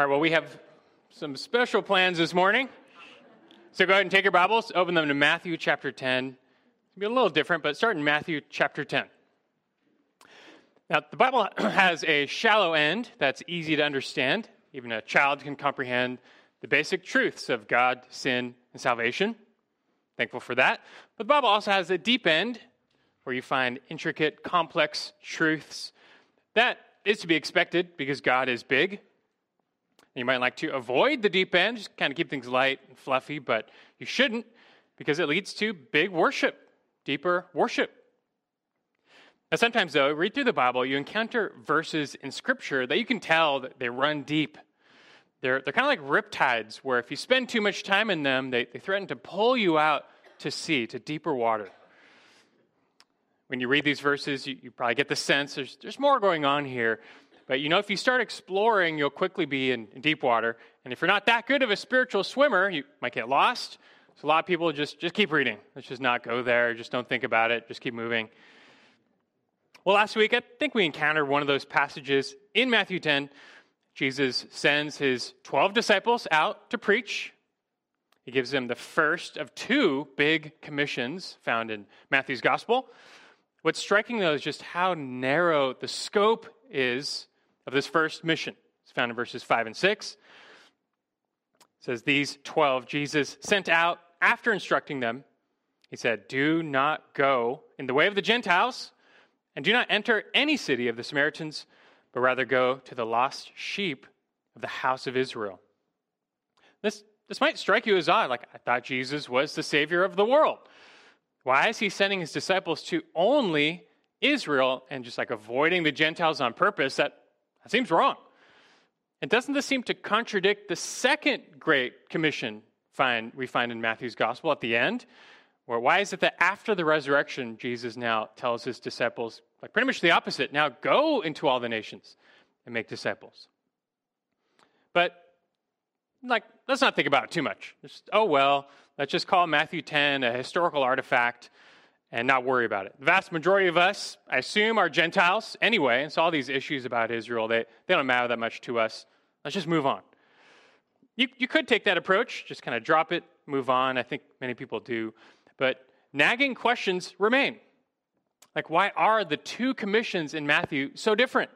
All right, well, we have some special plans this morning. So go ahead and take your Bibles, open them to Matthew chapter 10. It'll be a little different, but start in Matthew chapter 10. Now, the Bible has a shallow end that's easy to understand. Even a child can comprehend the basic truths of God, sin, and salvation. Thankful for that. But the Bible also has a deep end where you find intricate, complex truths. That is to be expected because God is big. You might like to avoid the deep end, just kind of keep things light and fluffy, but you shouldn't because it leads to big worship, deeper worship. Now, sometimes, though, read through the Bible, you encounter verses in Scripture that you can tell that they run deep. They're, they're kind of like riptides, where if you spend too much time in them, they, they threaten to pull you out to sea, to deeper water. When you read these verses, you, you probably get the sense there's, there's more going on here. But you know, if you start exploring, you'll quickly be in, in deep water. And if you're not that good of a spiritual swimmer, you might get lost. So a lot of people just, just keep reading. Let's just not go there. Just don't think about it. Just keep moving. Well, last week, I think we encountered one of those passages in Matthew 10. Jesus sends his 12 disciples out to preach. He gives them the first of two big commissions found in Matthew's gospel. What's striking, though, is just how narrow the scope is of this first mission. It's found in verses 5 and 6. It says, These 12 Jesus sent out after instructing them. He said, Do not go in the way of the Gentiles and do not enter any city of the Samaritans, but rather go to the lost sheep of the house of Israel. This, this might strike you as odd. Like, I thought Jesus was the Savior of the world. Why is he sending his disciples to only Israel and just like avoiding the Gentiles on purpose? That, that seems wrong. And doesn't this seem to contradict the second great commission find, we find in Matthew's gospel at the end, or why is it that after the resurrection, Jesus now tells his disciples, like pretty much the opposite, now go into all the nations and make disciples? But, like, let's not think about it too much. Just, oh, well, let's just call Matthew 10 a historical artifact and not worry about it. The vast majority of us, I assume, are Gentiles anyway, and so all these issues about Israel, they, they don't matter that much to us. Let's just move on. You, you could take that approach, just kind of drop it, move on. I think many people do. But nagging questions remain. Like, why are the two commissions in Matthew so different?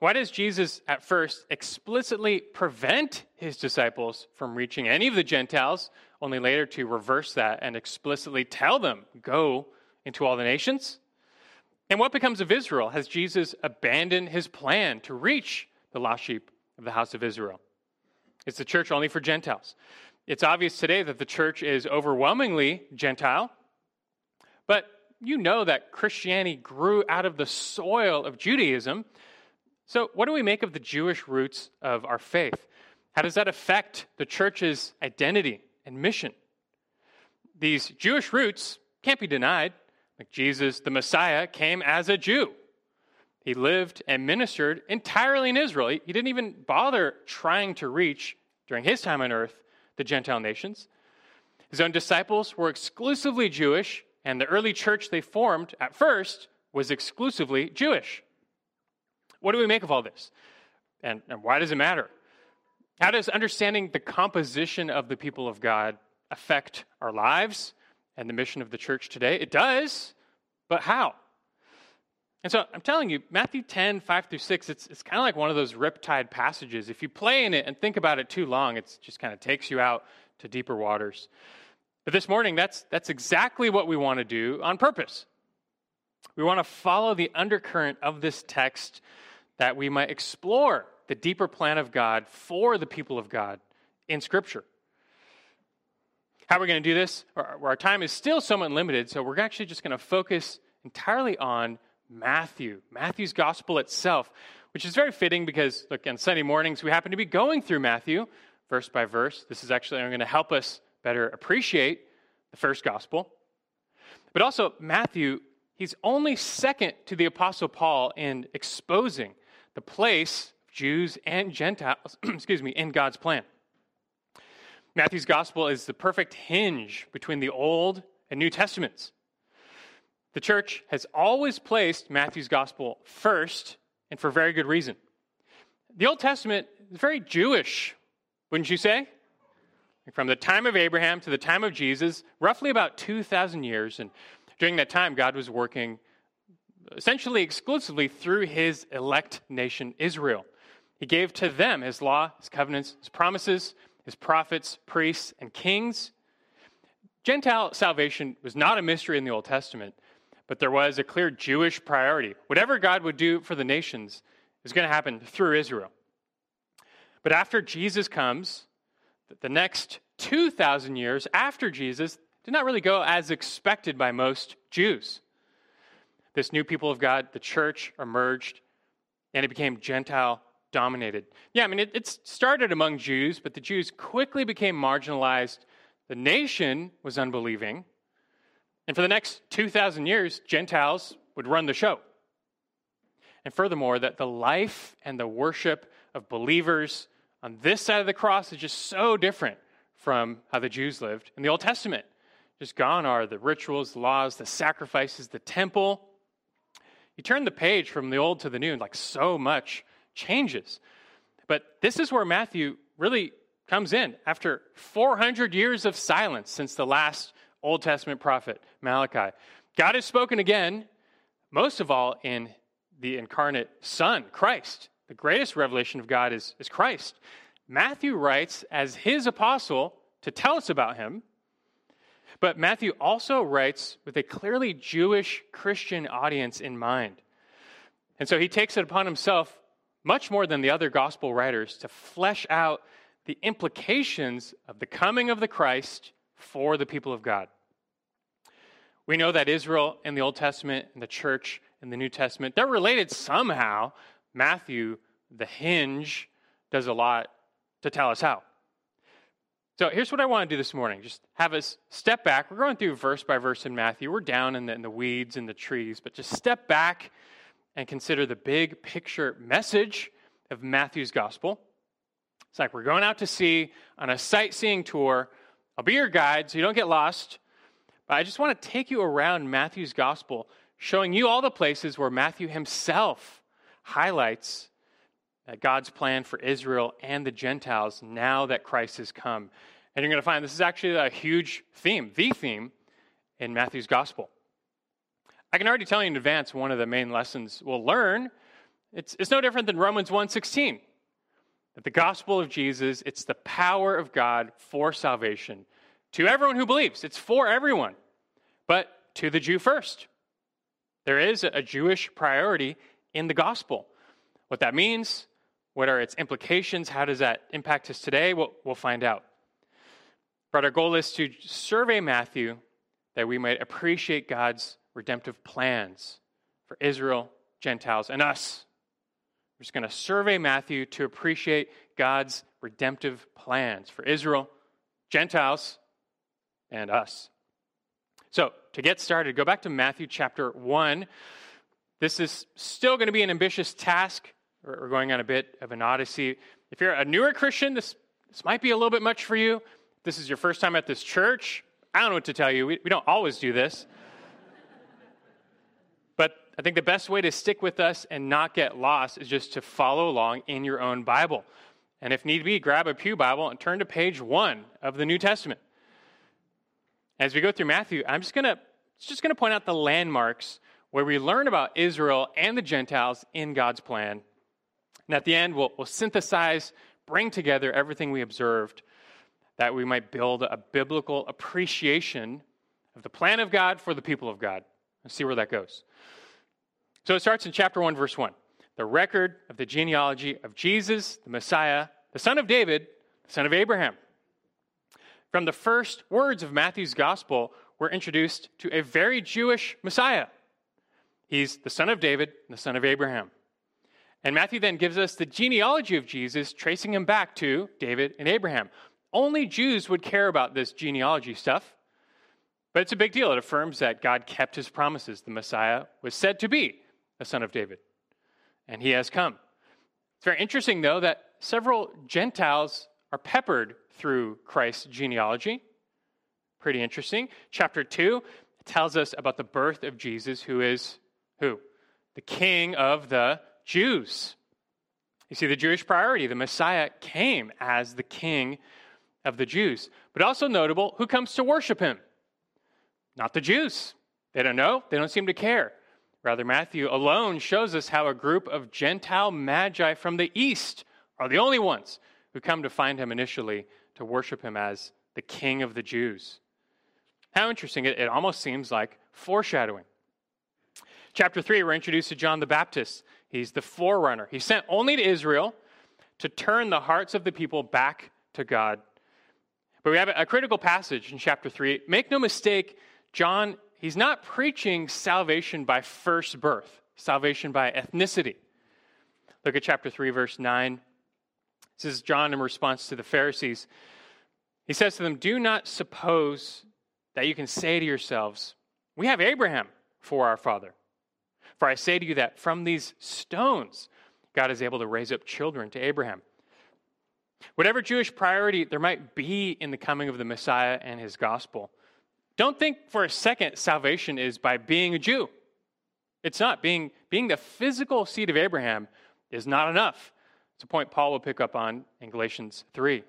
Why does Jesus at first explicitly prevent his disciples from reaching any of the Gentiles, only later to reverse that and explicitly tell them, go into all the nations? And what becomes of Israel? Has Jesus abandoned his plan to reach the lost sheep of the house of Israel? It's the church only for Gentiles. It's obvious today that the church is overwhelmingly Gentile, but you know that Christianity grew out of the soil of Judaism. So, what do we make of the Jewish roots of our faith? How does that affect the church's identity and mission? These Jewish roots can't be denied. Like Jesus, the Messiah, came as a Jew. He lived and ministered entirely in Israel. He didn't even bother trying to reach, during his time on earth, the Gentile nations. His own disciples were exclusively Jewish, and the early church they formed at first was exclusively Jewish. What do we make of all this? And, and why does it matter? How does understanding the composition of the people of God affect our lives and the mission of the church today? It does, but how? And so I'm telling you, Matthew 10, 5 through 6, it's, it's kind of like one of those riptide passages. If you play in it and think about it too long, it just kind of takes you out to deeper waters. But this morning, that's, that's exactly what we want to do on purpose. We want to follow the undercurrent of this text that we might explore the deeper plan of God for the people of God in Scripture. How are we going to do this? Our, time is still somewhat limited, so we're actually just going to focus entirely on Matthew, Matthew's gospel itself, which is very fitting because, look, on Sunday mornings, we happen to be going through Matthew verse by verse. This is actually going to help us better appreciate the first gospel. But also, Matthew, he's only second to the Apostle Paul in exposing the place Jews and Gentiles, excuse me, in God's plan. Matthew's gospel is the perfect hinge between the Old and New Testaments. The church has always placed Matthew's gospel first, and for very good reason. The Old Testament, is very Jewish, wouldn't you say? From the time of Abraham to the time of Jesus, roughly about 2,000 years. And during that time, God was working essentially exclusively through his elect nation, Israel. He gave to them his law, his covenants, his promises, his prophets, priests, and kings. Gentile salvation was not a mystery in the Old Testament, but there was a clear Jewish priority. Whatever God would do for the nations is going to happen through Israel. But after Jesus comes, the next 2,000 years after Jesus did not really go as expected by most Jews. This new people of God, the church, emerged and it became Gentile dominated. Yeah, I mean, it, it started among Jews, but the Jews quickly became marginalized. The nation was unbelieving. And for the next 2,000 years, Gentiles would run the show. And furthermore, that the life and the worship of believers on this side of the cross is just so different from how the Jews lived in the Old Testament. Just gone are the rituals, the laws, the sacrifices, the temple. You turn the page from the old to the new, and like so much changes. But this is where Matthew really comes in after 400 years of silence since the last Old Testament prophet, Malachi. God has spoken again, most of all in the incarnate Son, Christ. The greatest revelation of God is, is Christ. Matthew writes as his apostle to tell us about him, but Matthew also writes with a clearly Jewish Christian audience in mind. And so he takes it upon himself, much more than the other gospel writers, to flesh out the implications of the coming of the Christ for the people of God. We know that Israel in the Old Testament and the church in the New Testament, they're related somehow. Matthew, the hinge, does a lot to tell us how. So here's what I want to do this morning. Just have us step back. We're going through verse by verse in Matthew. We're down in the, in the weeds and the trees, but just step back and consider the big picture message of Matthew's gospel. It's like we're going out to sea on a sightseeing tour. I'll be your guide so you don't get lost. But I just want to take you around Matthew's gospel, showing you all the places where Matthew himself highlights God's plan for Israel and the Gentiles now that Christ has come. And you're going to find this is actually a huge theme, the theme in Matthew's gospel. I can already tell you in advance one of the main lessons we'll learn. It's, it's no different than Romans 1:16. That the gospel of Jesus, it's the power of God for salvation to everyone who believes. It's for everyone, but to the Jew first. There is a Jewish priority in the gospel. What that means, what are its implications, how does that impact us today, we'll, we'll find out. But our goal is to survey Matthew that we might appreciate God's redemptive plans for Israel, Gentiles, and us. We're just going to survey Matthew to appreciate God's redemptive plans for Israel, Gentiles, and us. So, to get started, go back to Matthew chapter 1. This is still going to be an ambitious task. We're going on a bit of an odyssey. If you're a newer Christian, this, this might be a little bit much for you. This is your first time at this church. I don't know what to tell you. We, we don't always do this. I think the best way to stick with us and not get lost is just to follow along in your own Bible. And if need be, grab a Pew Bible and turn to page one of the New Testament. As we go through Matthew, I'm just going to just going to point out the landmarks where we learn about Israel and the Gentiles in God's plan. And at the end, we'll, we'll synthesize, bring together everything we observed that we might build a biblical appreciation of the plan of God for the people of God and see where that goes. So it starts in chapter 1, verse 1. The record of the genealogy of Jesus, the Messiah, the son of David, the son of Abraham. From the first words of Matthew's gospel, we're introduced to a very Jewish Messiah. He's the son of David, the son of Abraham. And Matthew then gives us the genealogy of Jesus, tracing him back to David and Abraham. Only Jews would care about this genealogy stuff, but it's a big deal. It affirms that God kept his promises. The Messiah was said to be a son of David, and he has come. It's very interesting, though, that several Gentiles are peppered through Christ's genealogy. Pretty interesting. Chapter 2 tells us about the birth of Jesus, who is who? The king of the Jews. You see, the Jewish priority, the Messiah came as the king of the Jews. But also notable, who comes to worship him? Not the Jews. They don't know, they don't seem to care. Rather, Matthew alone shows us how a group of Gentile magi from the east are the only ones who come to find him initially to worship him as the king of the Jews. How interesting. It, it almost seems like foreshadowing. Chapter 3, we're introduced to John the Baptist. He's the forerunner. He's sent only to Israel to turn the hearts of the people back to God. But we have a critical passage in chapter 3. Make no mistake, John, he's not preaching salvation by first birth, salvation by ethnicity. Look at chapter 3, verse 9. This is John in response to the Pharisees. He says to them, Do not suppose that you can say to yourselves, We have Abraham for our father. For I say to you that from these stones, God is able to raise up children to Abraham. Whatever Jewish priority there might be in the coming of the Messiah and his gospel, don't think for a second salvation is by being a Jew. It's not. Being, being the physical seed of Abraham is not enough. It's a point Paul will pick up on in Galatians 3.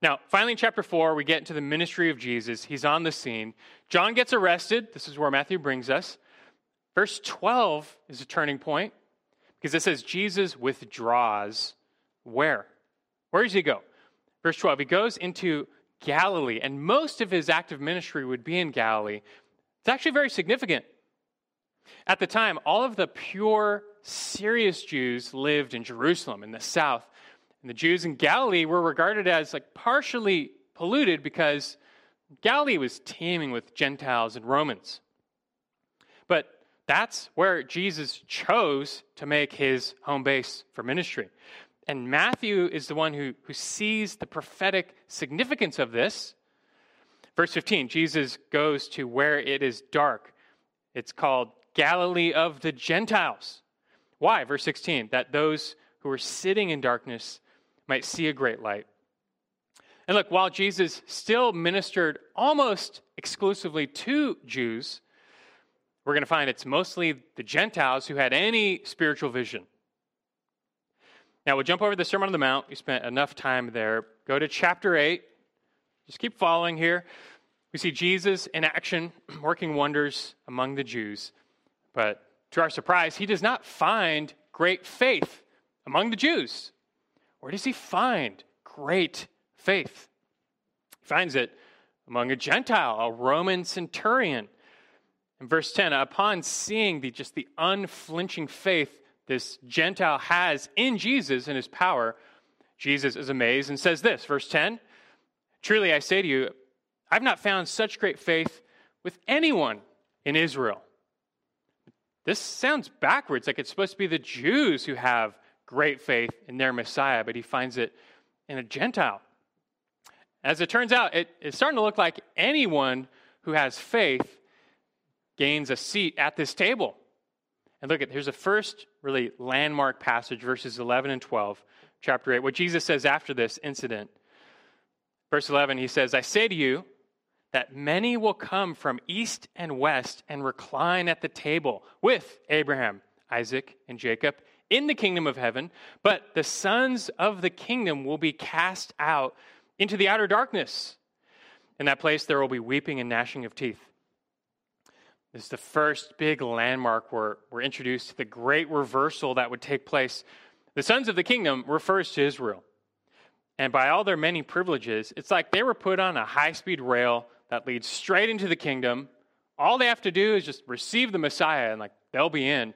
Now, finally, in chapter 4, we get into the ministry of Jesus. He's on the scene. John gets arrested. This is where Matthew brings us. Verse 12 is a turning point because it says Jesus withdraws where? Where does he go? Verse 12, he goes into Galilee, and most of his active ministry would be in Galilee. It's actually very significant. At the time, all of the pure, serious Jews lived in Jerusalem in the south. And the Jews in Galilee were regarded as like partially polluted because Galilee was teeming with Gentiles and Romans. But that's where Jesus chose to make his home base for ministry. And Matthew is the one who, who sees the prophetic significance of this. Verse 15 Jesus goes to where it is dark. It's called Galilee of the Gentiles. Why? Verse 16 that those who are sitting in darkness might see a great light. And look, while Jesus still ministered almost exclusively to Jews, we're going to find it's mostly the Gentiles who had any spiritual vision. Now, we'll jump over the Sermon on the Mount. We spent enough time there. Go to chapter 8. Just keep following here. We see Jesus in action, working wonders among the Jews. But to our surprise, he does not find great faith among the Jews. Where does he find great faith? He finds it among a Gentile, a Roman centurion. In verse 10, upon seeing the, just the unflinching faith this Gentile has in Jesus and his power, Jesus is amazed and says this, verse 10 Truly I say to you, I've not found such great faith with anyone in Israel. This sounds backwards, like it's supposed to be the Jews who have great faith in their Messiah, but he finds it in a Gentile. As it turns out, it, it's starting to look like anyone who has faith gains a seat at this table. And look at here's a first really landmark passage, verses 11 and 12, chapter 8. What Jesus says after this incident. Verse 11, he says, I say to you that many will come from east and west and recline at the table with Abraham, Isaac, and Jacob in the kingdom of heaven, but the sons of the kingdom will be cast out into the outer darkness. In that place, there will be weeping and gnashing of teeth. This is the first big landmark where we're introduced to the great reversal that would take place. The sons of the kingdom refers to Israel. And by all their many privileges, it's like they were put on a high speed rail that leads straight into the kingdom. All they have to do is just receive the Messiah and like they'll be in.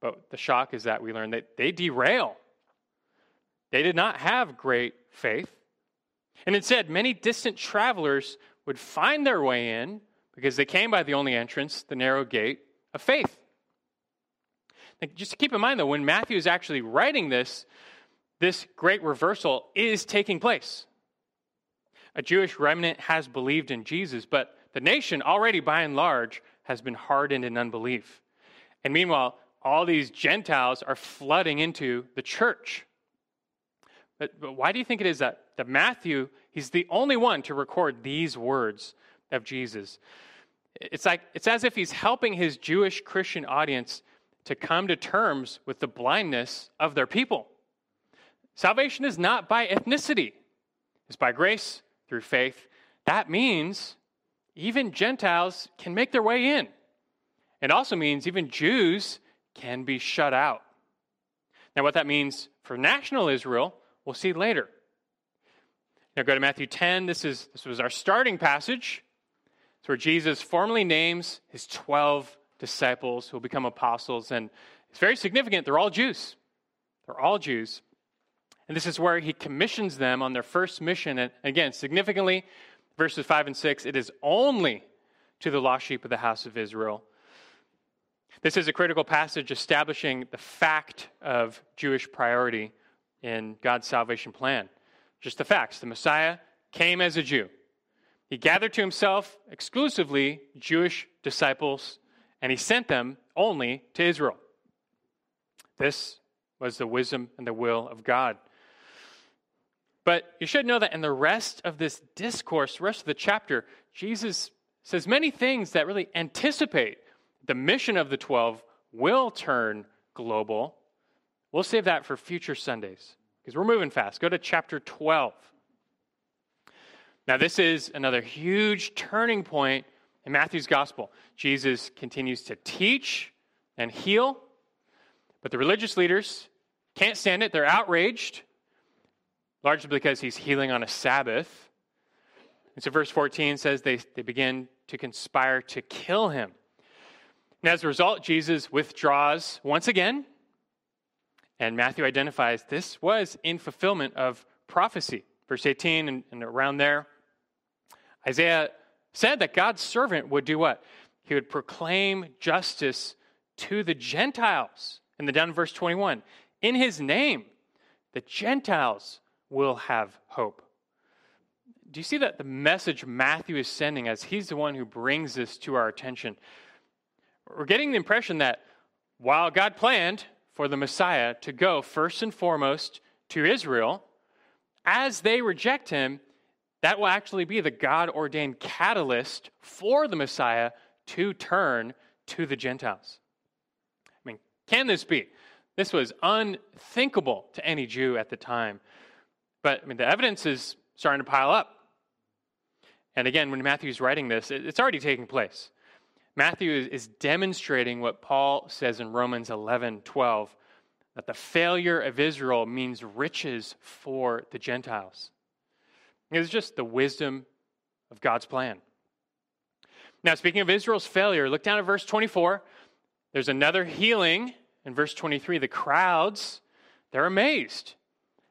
But the shock is that we learn that they derail. They did not have great faith. And instead, many distant travelers would find their way in because they came by the only entrance, the narrow gate of faith. Now, just to keep in mind, though, when Matthew is actually writing this, this great reversal is taking place. A Jewish remnant has believed in Jesus, but the nation, already by and large, has been hardened in unbelief. And meanwhile, all these Gentiles are flooding into the church. But, but why do you think it is that, that Matthew, he's the only one to record these words of Jesus? It's like it's as if he's helping his Jewish Christian audience to come to terms with the blindness of their people. Salvation is not by ethnicity, it's by grace through faith. That means even Gentiles can make their way in. It also means even Jews can be shut out. Now, what that means for national Israel, we'll see later. Now, go to Matthew 10. This, is, this was our starting passage. It's where Jesus formally names his 12 disciples who will become apostles. And it's very significant. They're all Jews. They're all Jews. And this is where he commissions them on their first mission. And again, significantly, verses 5 and 6, it is only to the lost sheep of the house of Israel. This is a critical passage establishing the fact of Jewish priority in God's salvation plan. Just the facts. The Messiah came as a Jew. He gathered to himself exclusively Jewish disciples, and he sent them only to Israel. This was the wisdom and the will of God. But you should know that in the rest of this discourse, the rest of the chapter, Jesus says many things that really anticipate the mission of the 12 will turn global. We'll save that for future Sundays because we're moving fast. Go to chapter 12. Now, this is another huge turning point in Matthew's gospel. Jesus continues to teach and heal, but the religious leaders can't stand it. They're outraged, largely because he's healing on a Sabbath. And so, verse 14 says they, they begin to conspire to kill him. And as a result, Jesus withdraws once again, and Matthew identifies this was in fulfillment of prophecy. Verse 18 and, and around there, Isaiah said that God's servant would do what? He would proclaim justice to the Gentiles. And then down in verse 21, in his name, the Gentiles will have hope. Do you see that the message Matthew is sending as he's the one who brings this to our attention? We're getting the impression that while God planned for the Messiah to go first and foremost to Israel, as they reject him, that will actually be the God ordained catalyst for the Messiah to turn to the Gentiles. I mean, can this be? This was unthinkable to any Jew at the time. But I mean, the evidence is starting to pile up. And again, when Matthew's writing this, it's already taking place. Matthew is demonstrating what Paul says in Romans 11 12 that the failure of Israel means riches for the Gentiles. It's just the wisdom of God's plan. Now, speaking of Israel's failure, look down at verse 24. There's another healing in verse 23. The crowds, they're amazed.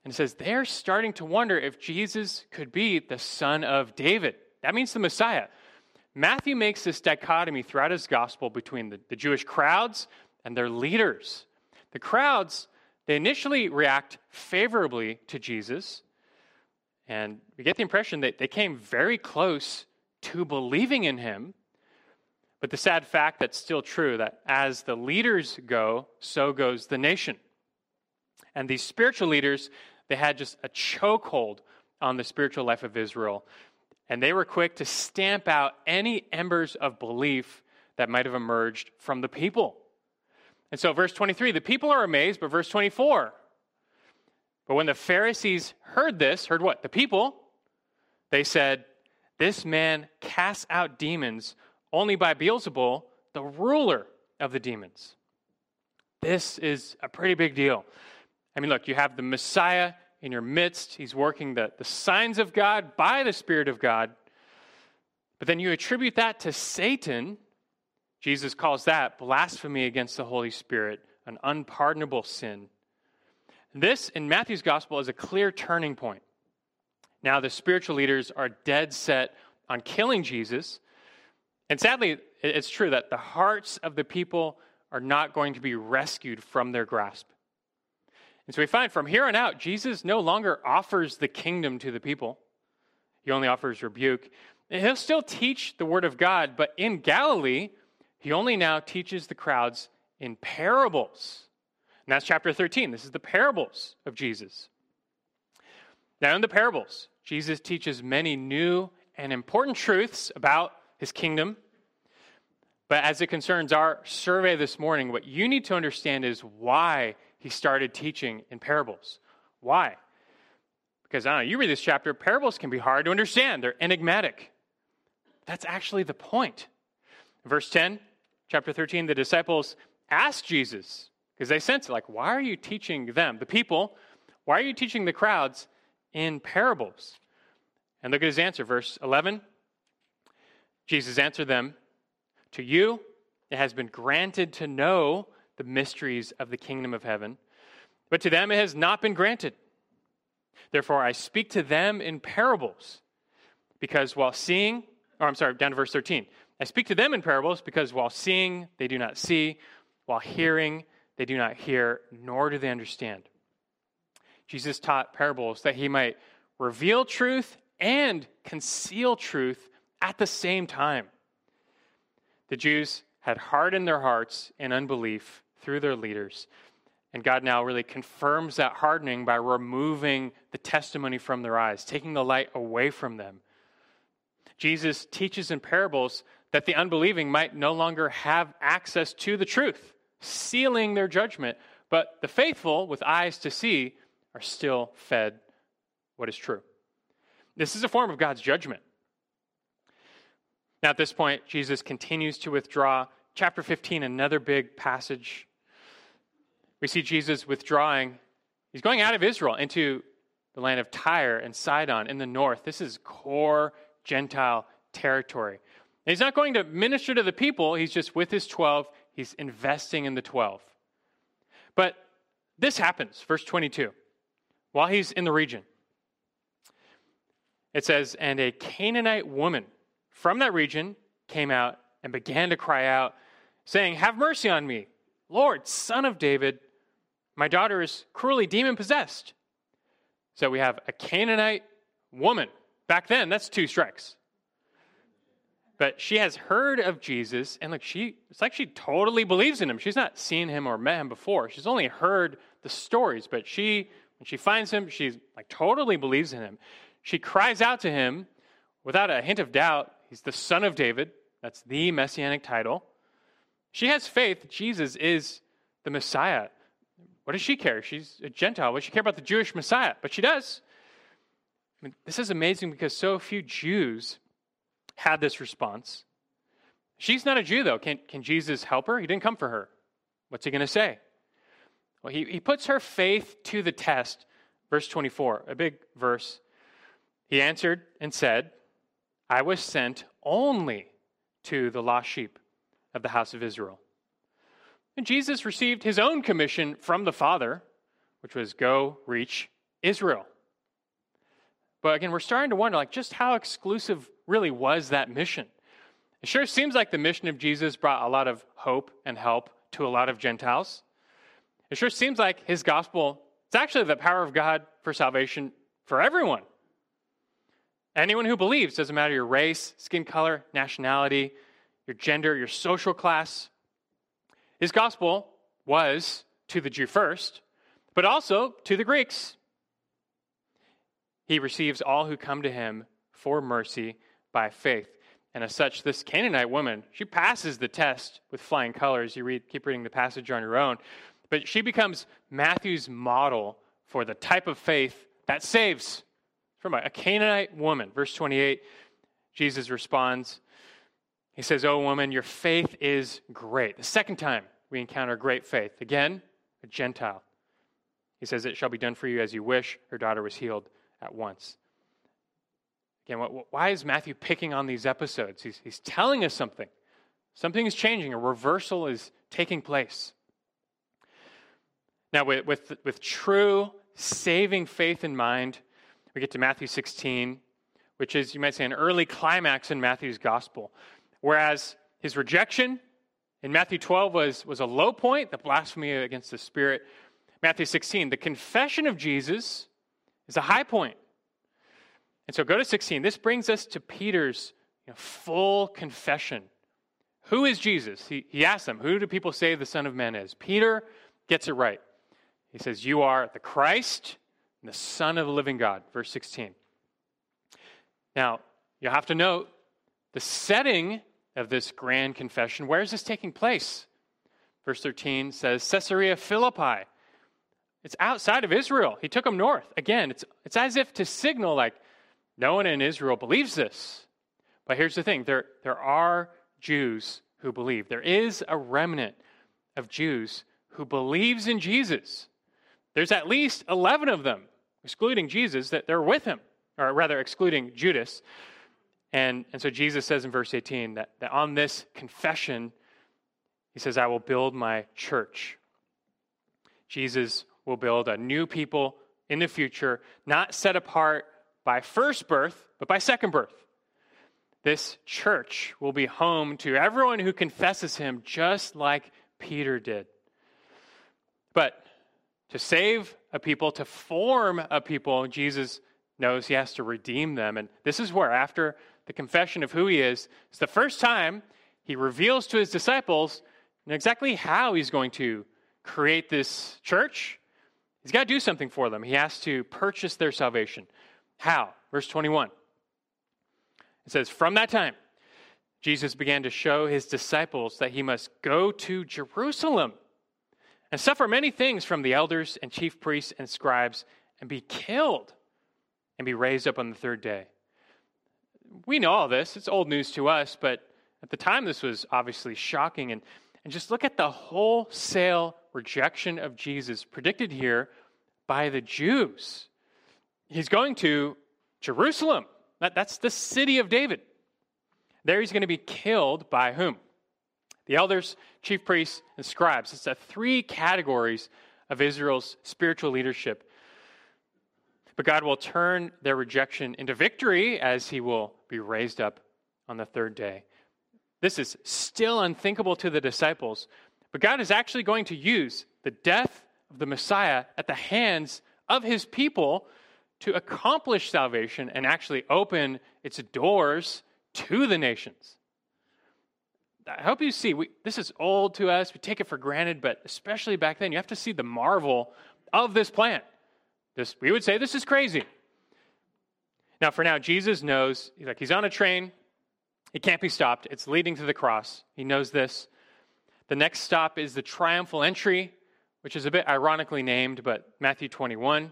And it says they're starting to wonder if Jesus could be the son of David. That means the Messiah. Matthew makes this dichotomy throughout his gospel between the, the Jewish crowds and their leaders. The crowds, they initially react favorably to Jesus, and we get the impression that they came very close to believing in him. But the sad fact that's still true that as the leaders go, so goes the nation. And these spiritual leaders, they had just a chokehold on the spiritual life of Israel and they were quick to stamp out any embers of belief that might have emerged from the people. And so, verse 23, the people are amazed, but verse 24, but when the Pharisees heard this, heard what? The people, they said, This man casts out demons only by Beelzebul, the ruler of the demons. This is a pretty big deal. I mean, look, you have the Messiah in your midst. He's working the, the signs of God by the Spirit of God. But then you attribute that to Satan. Jesus calls that blasphemy against the Holy Spirit, an unpardonable sin. This in Matthew's gospel is a clear turning point. Now, the spiritual leaders are dead set on killing Jesus. And sadly, it's true that the hearts of the people are not going to be rescued from their grasp. And so we find from here on out, Jesus no longer offers the kingdom to the people, he only offers rebuke. And he'll still teach the word of God, but in Galilee, he only now teaches the crowds in parables. And that's chapter 13. This is the parables of Jesus. Now, in the parables, Jesus teaches many new and important truths about his kingdom. But as it concerns our survey this morning, what you need to understand is why he started teaching in parables. Why? Because I don't know, you read this chapter, parables can be hard to understand, they're enigmatic. That's actually the point. Verse 10, chapter 13, the disciples asked Jesus, because they sense it, like, why are you teaching them, the people, why are you teaching the crowds in parables? And look at his answer, verse 11. Jesus answered them, To you it has been granted to know the mysteries of the kingdom of heaven, but to them it has not been granted. Therefore, I speak to them in parables, because while seeing, or I'm sorry, down to verse 13. I speak to them in parables because while seeing, they do not see, while hearing, they do not hear, nor do they understand. Jesus taught parables that he might reveal truth and conceal truth at the same time. The Jews had hardened their hearts in unbelief through their leaders. And God now really confirms that hardening by removing the testimony from their eyes, taking the light away from them. Jesus teaches in parables that the unbelieving might no longer have access to the truth, sealing their judgment, but the faithful with eyes to see are still fed what is true. This is a form of God's judgment. Now, at this point, Jesus continues to withdraw. Chapter 15, another big passage. We see Jesus withdrawing. He's going out of Israel into the land of Tyre and Sidon in the north. This is core Gentile territory. He's not going to minister to the people, he's just with his 12. He's investing in the 12. But this happens, verse 22, while he's in the region. It says, And a Canaanite woman from that region came out and began to cry out, saying, Have mercy on me, Lord, son of David. My daughter is cruelly demon possessed. So we have a Canaanite woman. Back then, that's two strikes. But she has heard of Jesus, and like she, it's like she totally believes in him. She's not seen him or met him before. She's only heard the stories, but she, when she finds him, she like totally believes in him. She cries out to him without a hint of doubt. He's the son of David. That's the messianic title. She has faith Jesus is the Messiah. What does she care? She's a Gentile. What does she care about the Jewish Messiah? But she does. I mean, this is amazing because so few Jews had this response. She's not a Jew, though. Can, can Jesus help her? He didn't come for her. What's he going to say? Well, he, he puts her faith to the test. Verse 24, a big verse. He answered and said, I was sent only to the lost sheep of the house of Israel. And Jesus received his own commission from the Father, which was go reach Israel. But again, we're starting to wonder like just how exclusive really was that mission. It sure seems like the mission of Jesus brought a lot of hope and help to a lot of Gentiles. It sure seems like his gospel it's actually the power of God for salvation for everyone. Anyone who believes, doesn't matter your race, skin color, nationality, your gender, your social class. His gospel was to the Jew first, but also to the Greeks. He receives all who come to him for mercy by faith. And as such, this Canaanite woman, she passes the test with flying colors. You read, keep reading the passage on your own. But she becomes Matthew's model for the type of faith that saves from a Canaanite woman. Verse 28, Jesus responds. He says, Oh, woman, your faith is great. The second time we encounter great faith. Again, a Gentile. He says, It shall be done for you as you wish. Her daughter was healed at once. Again, why is Matthew picking on these episodes? He's, he's telling us something. Something is changing, a reversal is taking place. Now, with, with, with true saving faith in mind, we get to Matthew 16, which is, you might say, an early climax in Matthew's gospel. Whereas his rejection in Matthew 12 was, was a low point, the blasphemy against the Spirit. Matthew 16, the confession of Jesus is a high point. And so go to 16. This brings us to Peter's you know, full confession. Who is Jesus? He, he asks them, Who do people say the Son of Man is? Peter gets it right. He says, You are the Christ, the Son of the living God. Verse 16. Now, you have to note the setting of this grand confession. Where is this taking place? Verse 13 says Caesarea Philippi. It's outside of Israel. He took them north. Again, it's, it's as if to signal, like, no one in Israel believes this. But here's the thing there, there are Jews who believe. There is a remnant of Jews who believes in Jesus. There's at least 11 of them, excluding Jesus, that they're with him, or rather, excluding Judas. And, and so Jesus says in verse 18 that, that on this confession, he says, I will build my church. Jesus will build a new people in the future, not set apart by first birth, but by second birth. This church will be home to everyone who confesses him, just like Peter did. But to save a people, to form a people, Jesus knows he has to redeem them. And this is where, after the confession of who he is, it's the first time he reveals to his disciples exactly how he's going to create this church. He's got to do something for them. He has to purchase their salvation. How? Verse 21. It says, From that time, Jesus began to show his disciples that he must go to Jerusalem and suffer many things from the elders and chief priests and scribes and be killed and be raised up on the third day. We know all this. It's old news to us, but at the time, this was obviously shocking. And, and just look at the wholesale rejection of Jesus predicted here by the Jews. He's going to Jerusalem. That, that's the city of David. There he's going to be killed by whom? The elders, chief priests, and scribes. It's the three categories of Israel's spiritual leadership. But God will turn their rejection into victory as he will be raised up on the third day. This is still unthinkable to the disciples, but God is actually going to use the death of the Messiah at the hands of his people to accomplish salvation and actually open its doors to the nations. I hope you see, we, this is old to us. We take it for granted, but especially back then, you have to see the marvel of this plan. This, we would say this is crazy. Now, for now, Jesus knows, like he's on a train, it can't be stopped. It's leading to the cross. He knows this. The next stop is the triumphal entry, which is a bit ironically named, but Matthew 21.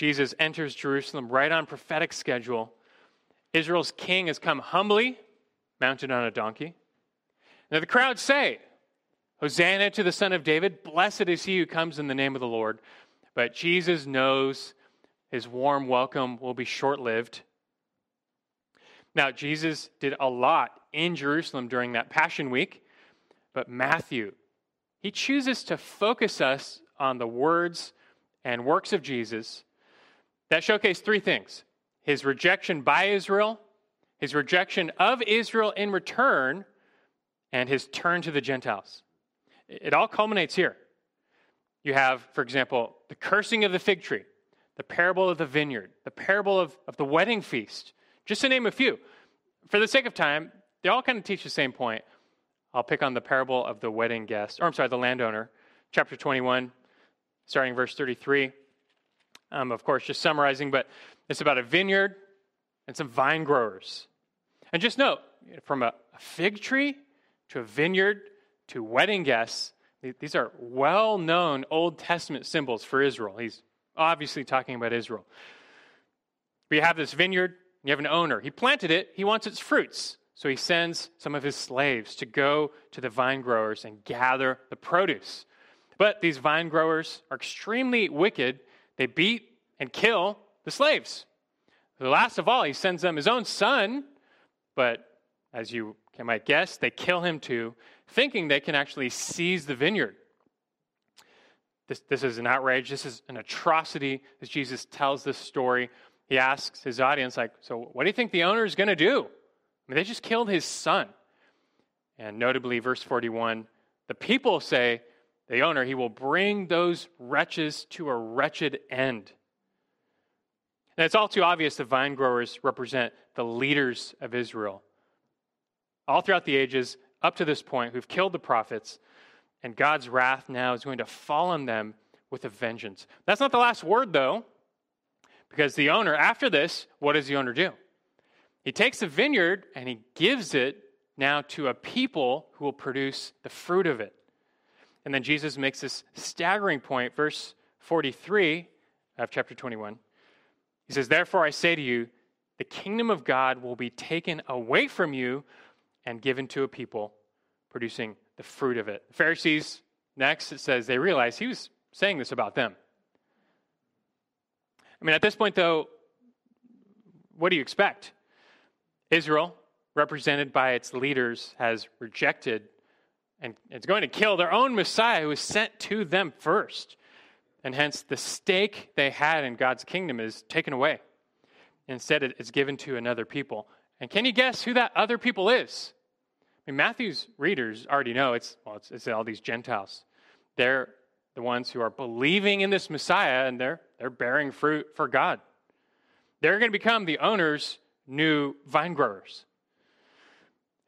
Jesus enters Jerusalem right on prophetic schedule. Israel's king has come humbly, mounted on a donkey. Now the crowds say, Hosanna to the Son of David, blessed is he who comes in the name of the Lord. But Jesus knows his warm welcome will be short lived. Now, Jesus did a lot in Jerusalem during that Passion Week, but Matthew, he chooses to focus us on the words and works of Jesus that showcase three things his rejection by Israel, his rejection of Israel in return, and his turn to the Gentiles. It all culminates here. You have, for example, the cursing of the fig tree, the parable of the vineyard, the parable of, of the wedding feast, just to name a few. For the sake of time, they all kind of teach the same point. I'll pick on the parable of the wedding guest, or I'm sorry, the landowner, chapter 21, starting verse 33. Um, of course, just summarizing, but it's about a vineyard and some vine growers. And just note, from a, fig tree to a vineyard to wedding guests, these are well known Old Testament symbols for Israel. He's obviously talking about Israel. We have this vineyard, you have an owner. He planted it, he wants its fruits. So he sends some of his slaves to go to the vine growers and gather the produce. But these vine growers are extremely wicked they beat and kill the slaves. The last of all, he sends them his own son, but as you might guess, they kill him too, thinking they can actually seize the vineyard. This, this is an outrage. This is an atrocity as Jesus tells this story. He asks his audience, like, so what do you think the owner is going to do? I mean, they just killed his son. And notably, verse 41, the people say, the owner, he will bring those wretches to a wretched end. And it's all too obvious that vine growers represent the leaders of Israel. All throughout the ages, up to this point, who've killed the prophets, and God's wrath now is going to fall on them with a vengeance. That's not the last word, though, because the owner, after this, what does the owner do? He takes the vineyard and he gives it now to a people who will produce the fruit of it. And then Jesus makes this staggering point, verse 43 of chapter 21. He says, Therefore I say to you, the kingdom of God will be taken away from you and given to a people producing the fruit of it. The Pharisees, next, it says they realized he was saying this about them. I mean, at this point, though, what do you expect? Israel, represented by its leaders, has rejected and it's going to kill their own Messiah who was sent to them first. And hence, the stake they had in God's kingdom is taken away. Instead, it's given to another people. And can you guess who that other people is? I mean, Matthew's readers already know it's, well, it's, it's all these Gentiles. They're the ones who are believing in this Messiah and they're, they're bearing fruit for God. They're going to become the owner's new vine growers.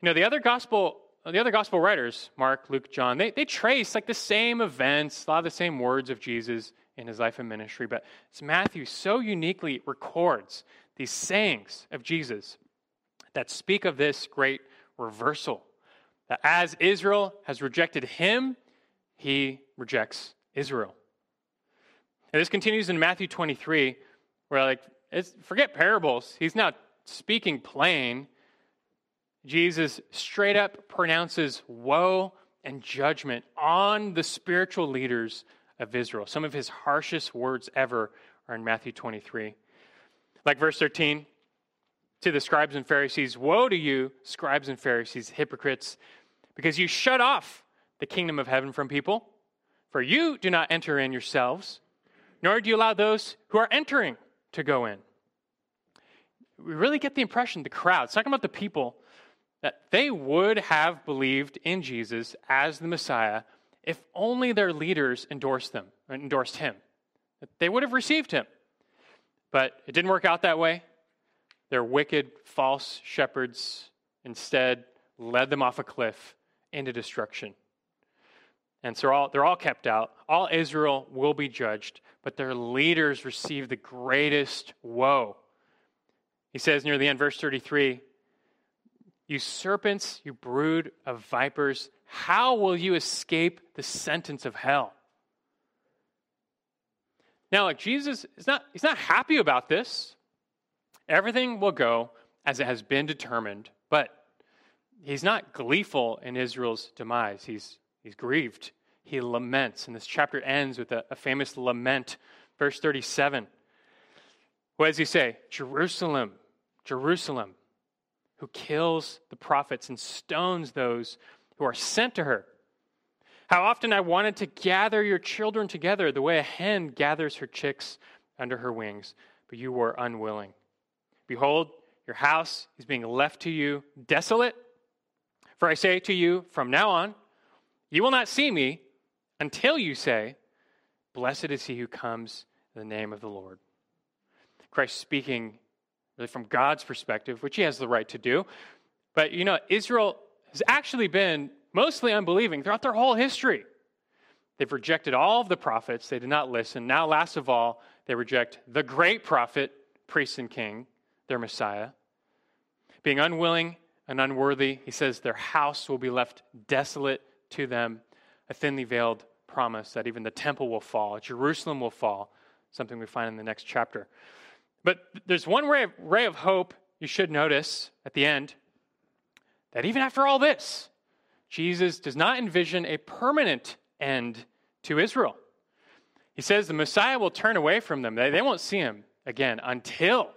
You know, the other gospel, Uh, the other gospel writers, Mark, Luke, John, they, they trace like the same events, a lot of the same words of Jesus in his life and ministry, but it's Matthew so uniquely records these sayings of Jesus that speak of this great reversal. That as Israel has rejected him, he rejects Israel. And this continues in Matthew 23, where like forget parables. He's not speaking plain. Jesus straight up pronounces woe and judgment on the spiritual leaders of Israel. Some of his harshest words ever are in Matthew 23. Like verse 13 to the scribes and Pharisees Woe to you, scribes and Pharisees, hypocrites, because you shut off the kingdom of heaven from people. For you do not enter in yourselves, nor do you allow those who are entering to go in. We really get the impression, the crowd, talking about the people, that they would have believed in Jesus as the Messiah if only their leaders endorsed them, endorsed him. They would have received him. But it didn't work out that way. Their wicked, false shepherds instead led them off a cliff into destruction. And so all, they're all kept out. All Israel will be judged, but their leaders receive the greatest woe. He says near the end, verse 33 You serpents, you brood of vipers, how will you escape the sentence of hell? Now, like Jesus is not, he's not happy about this. Everything will go as it has been determined, but he's not gleeful in Israel's demise. He's, he's grieved. He laments. And this chapter ends with a, a famous lament. Verse 37. What does he say? Jerusalem, Jerusalem, who kills the prophets and stones those who are sent to her. How often I wanted to gather your children together the way a hen gathers her chicks under her wings, but you were unwilling. Behold, your house is being left to you desolate. For I say to you, from now on, you will not see me until you say, Blessed is he who comes in the name of the Lord. Christ speaking really from God's perspective, which he has the right to do. But you know, Israel has actually been mostly unbelieving throughout their whole history. They've rejected all of the prophets, they did not listen. Now, last of all, they reject the great prophet, priest, and king, their Messiah. Being unwilling and unworthy, he says their house will be left desolate to them, a thinly veiled promise that even the temple will fall, Jerusalem will fall, something we find in the next chapter. But there's one ray of, ray of hope you should notice at the end that even after all this, Jesus does not envision a permanent end to Israel. He says the Messiah will turn away from them. They, they won't see him again until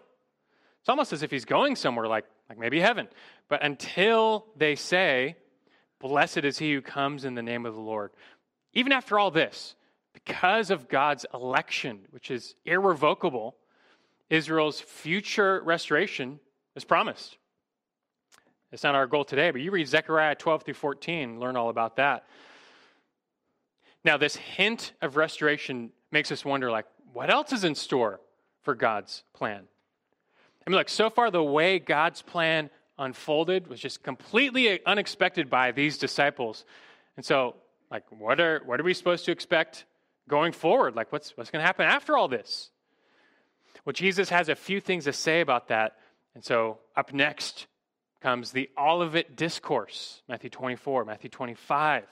it's almost as if he's going somewhere like, like maybe heaven. But until they say, Blessed is he who comes in the name of the Lord. Even after all this, because of God's election, which is irrevocable, Israel's future restoration is promised. It's not our goal today, but you read Zechariah 12 through 14, learn all about that. Now, this hint of restoration makes us wonder like, what else is in store for God's plan? I mean, look, so far, the way God's plan unfolded was just completely unexpected by these disciples. And so, like, what are, what are we supposed to expect going forward? Like, what's, what's going to happen after all this? Well, Jesus has a few things to say about that And so up next comes the Olivet Discourse, Matthew 24, Matthew 25.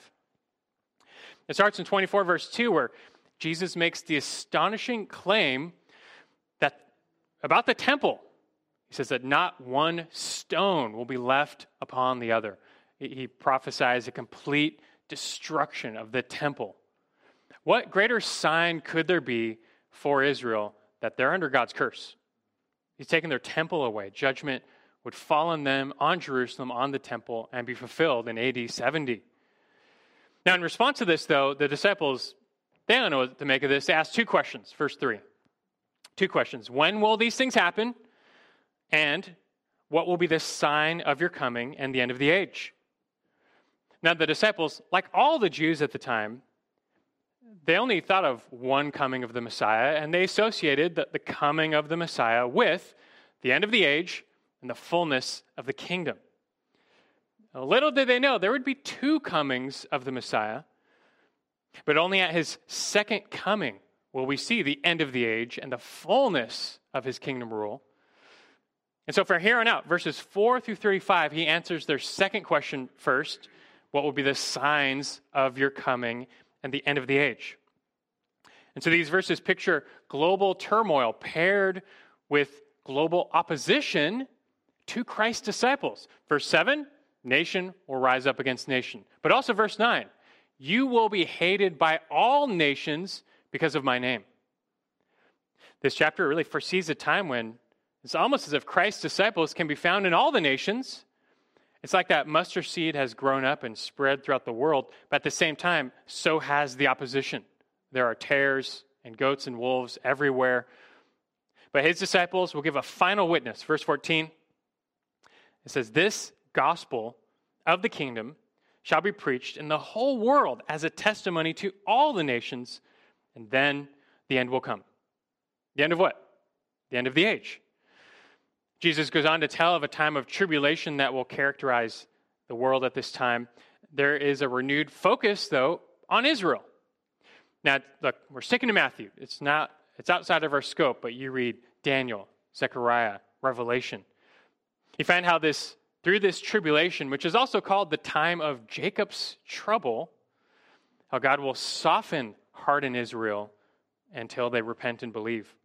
It starts in 24, verse 2, where Jesus makes the astonishing claim that about the temple. He says that not one stone will be left upon the other. He prophesies a complete destruction of the temple. What greater sign could there be for Israel that they're under God's curse? He's taken their temple away. Judgment would fall on them, on Jerusalem, on the temple, and be fulfilled in AD 70. Now, in response to this, though, the disciples, they don't know what to make of this. They ask two questions, verse 3. Two questions. When will these things happen? And what will be the sign of your coming and the end of the age? Now, the disciples, like all the Jews at the time, they only thought of one coming of the Messiah, and they associated the, the coming of the Messiah with the end of the age and the fullness of the kingdom. Little did they know there would be two comings of the Messiah, but only at his second coming will we see the end of the age and the fullness of his kingdom rule. And so, from here on out, verses 4 through 35, he answers their second question first What will be the signs of your coming and the end of the age? And so, these verses picture global turmoil paired with global opposition to Christ's disciples. Verse 7 Nation will rise up against nation. But also, verse 9 You will be hated by all nations because of my name. This chapter really foresees a time when it's almost as if Christ's disciples can be found in all the nations. It's like that mustard seed has grown up and spread throughout the world, but at the same time, so has the opposition. There are tares and goats and wolves everywhere. But his disciples will give a final witness. Verse 14 it says, This gospel of the kingdom shall be preached in the whole world as a testimony to all the nations, and then the end will come. The end of what? The end of the age. Jesus goes on to tell of a time of tribulation that will characterize the world at this time. There is a renewed focus, though, on Israel. Now, look, we're sticking to Matthew. It's not it's outside of our scope, but you read Daniel, Zechariah, Revelation. You find how this through this tribulation, which is also called the time of Jacob's trouble, how God will soften heart in Israel until they repent and believe.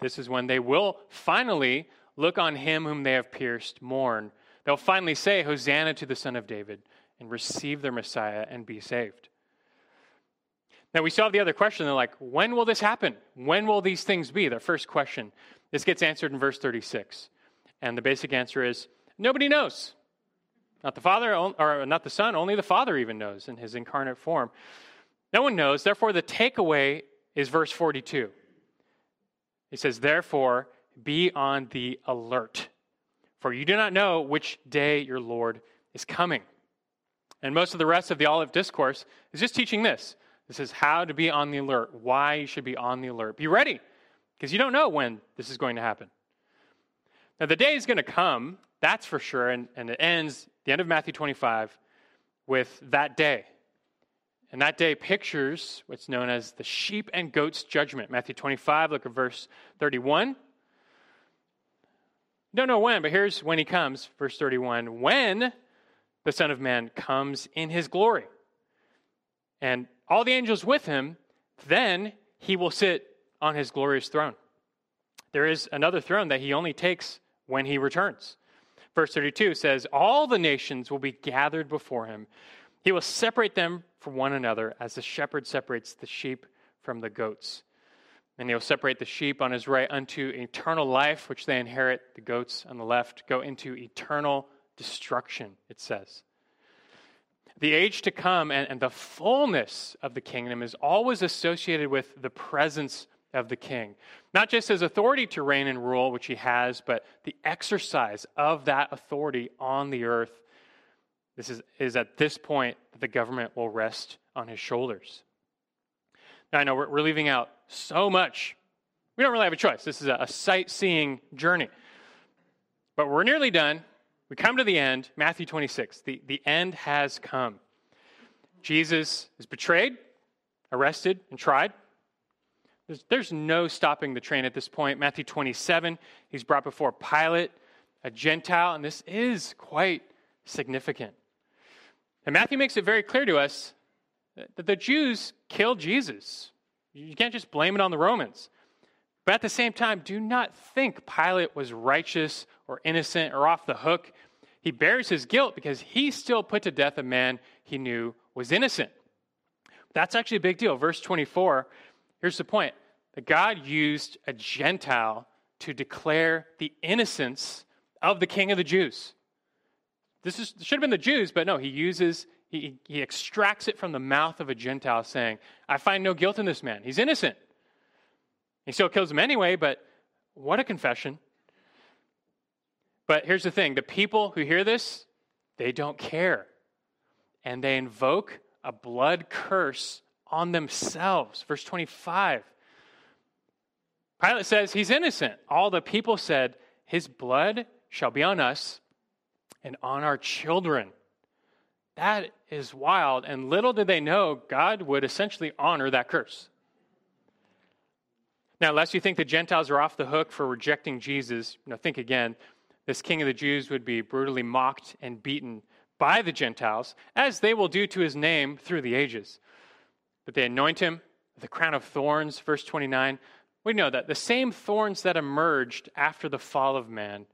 This is when they will finally look on him whom they have pierced, mourn. They'll finally say, Hosanna to the Son of David, and receive their Messiah and be saved. Now, we still have the other question. They're like, when will this happen? When will these things be? Their first question. This gets answered in verse 36. And the basic answer is Nobody knows. Not the Father, or not the Son, only the Father even knows in his incarnate form. No one knows. Therefore, the takeaway is verse 42. He says, Therefore, be on the alert, for you do not know which day your Lord is coming. And most of the rest of the Olivet Discourse is just teaching this. This is how to be on the alert, why you should be on the alert. Be ready, because you don't know when this is going to happen. Now, the day is going to come that's for sure. And, and it ends, the end of Matthew 25, with that day. And that day pictures what's known as the sheep and goats judgment. Matthew 25, look at verse 31. Don't know when, but here's when he comes, verse 31. When the Son of Man comes in his glory, and all the angels with him, then he will sit on his glorious throne. There is another throne that he only takes when he returns. Verse 32 says, All the nations will be gathered before him. He will separate them from one another as the shepherd separates the sheep from the goats. And he'll separate the sheep on his right unto eternal life, which they inherit. The goats on the left go into eternal destruction, it says. The age to come and, and the fullness of the kingdom is always associated with the presence of the king. Not just his authority to reign and rule, which he has, but the exercise of that authority on the earth. This is, is at this point that the government will rest on his shoulders. Now, I know we're, we're leaving out so much. We don't really have a choice. This is a, sightseeing journey. But we're nearly done. We come to the end, Matthew 26. The, the end has come. Jesus is betrayed, arrested, and tried. There's, there's no stopping the train at this point. Matthew 27, he's brought before Pilate. a Gentile, and this is quite significant. And Matthew makes it very clear to us that the Jews killed Jesus. You can't just blame it on the Romans. But at the same time, do not think Pilate was righteous or innocent or off the hook. He bears his guilt because he still put to death a man he knew was innocent. That's actually a big deal. Verse 24, here's the point that God used a Gentile to declare the innocence of the king of the Jews. This is, should have been the Jews, but no, he uses, he, he extracts it from the mouth of a Gentile saying, I find no guilt in this man. He's innocent. He still kills him anyway, but what a confession. But here's the thing the people who hear this, they don't care. And they invoke a blood curse on themselves. Verse 25. Pilate says he's innocent. All the people said, His blood shall be on us and on our children. That is wild. And little did they know God would essentially honor that curse. Now, lest you think the Gentiles are off the hook for rejecting Jesus, you know, think again. This king of the Jews would be brutally mocked and beaten by the Gentiles, as they will do to his name through the ages. But they anoint him with a crown of thorns, verse 29. We know that the same thorns that emerged after the fall of man.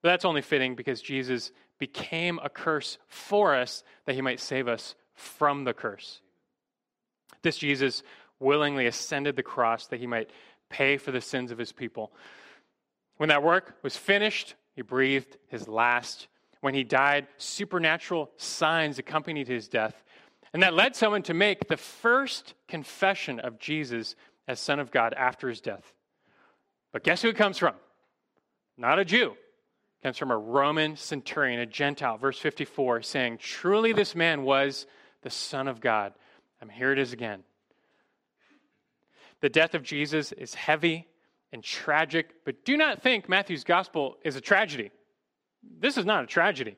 But that's only fitting because Jesus became a curse for us that he might save us from the curse. This Jesus willingly ascended the cross that he might pay for the sins of his people. When that work was finished, he breathed his last. When he died, supernatural signs accompanied his death. And that led someone to make the first confession of Jesus as Son of God after his death. But guess who it comes from? Not a Jew. Comes from a Roman centurion, a Gentile. Verse 54 saying, Truly this man was the Son of God. And here it is again. The death of Jesus is heavy and tragic, but do not think Matthew's gospel is a tragedy. This is not a tragedy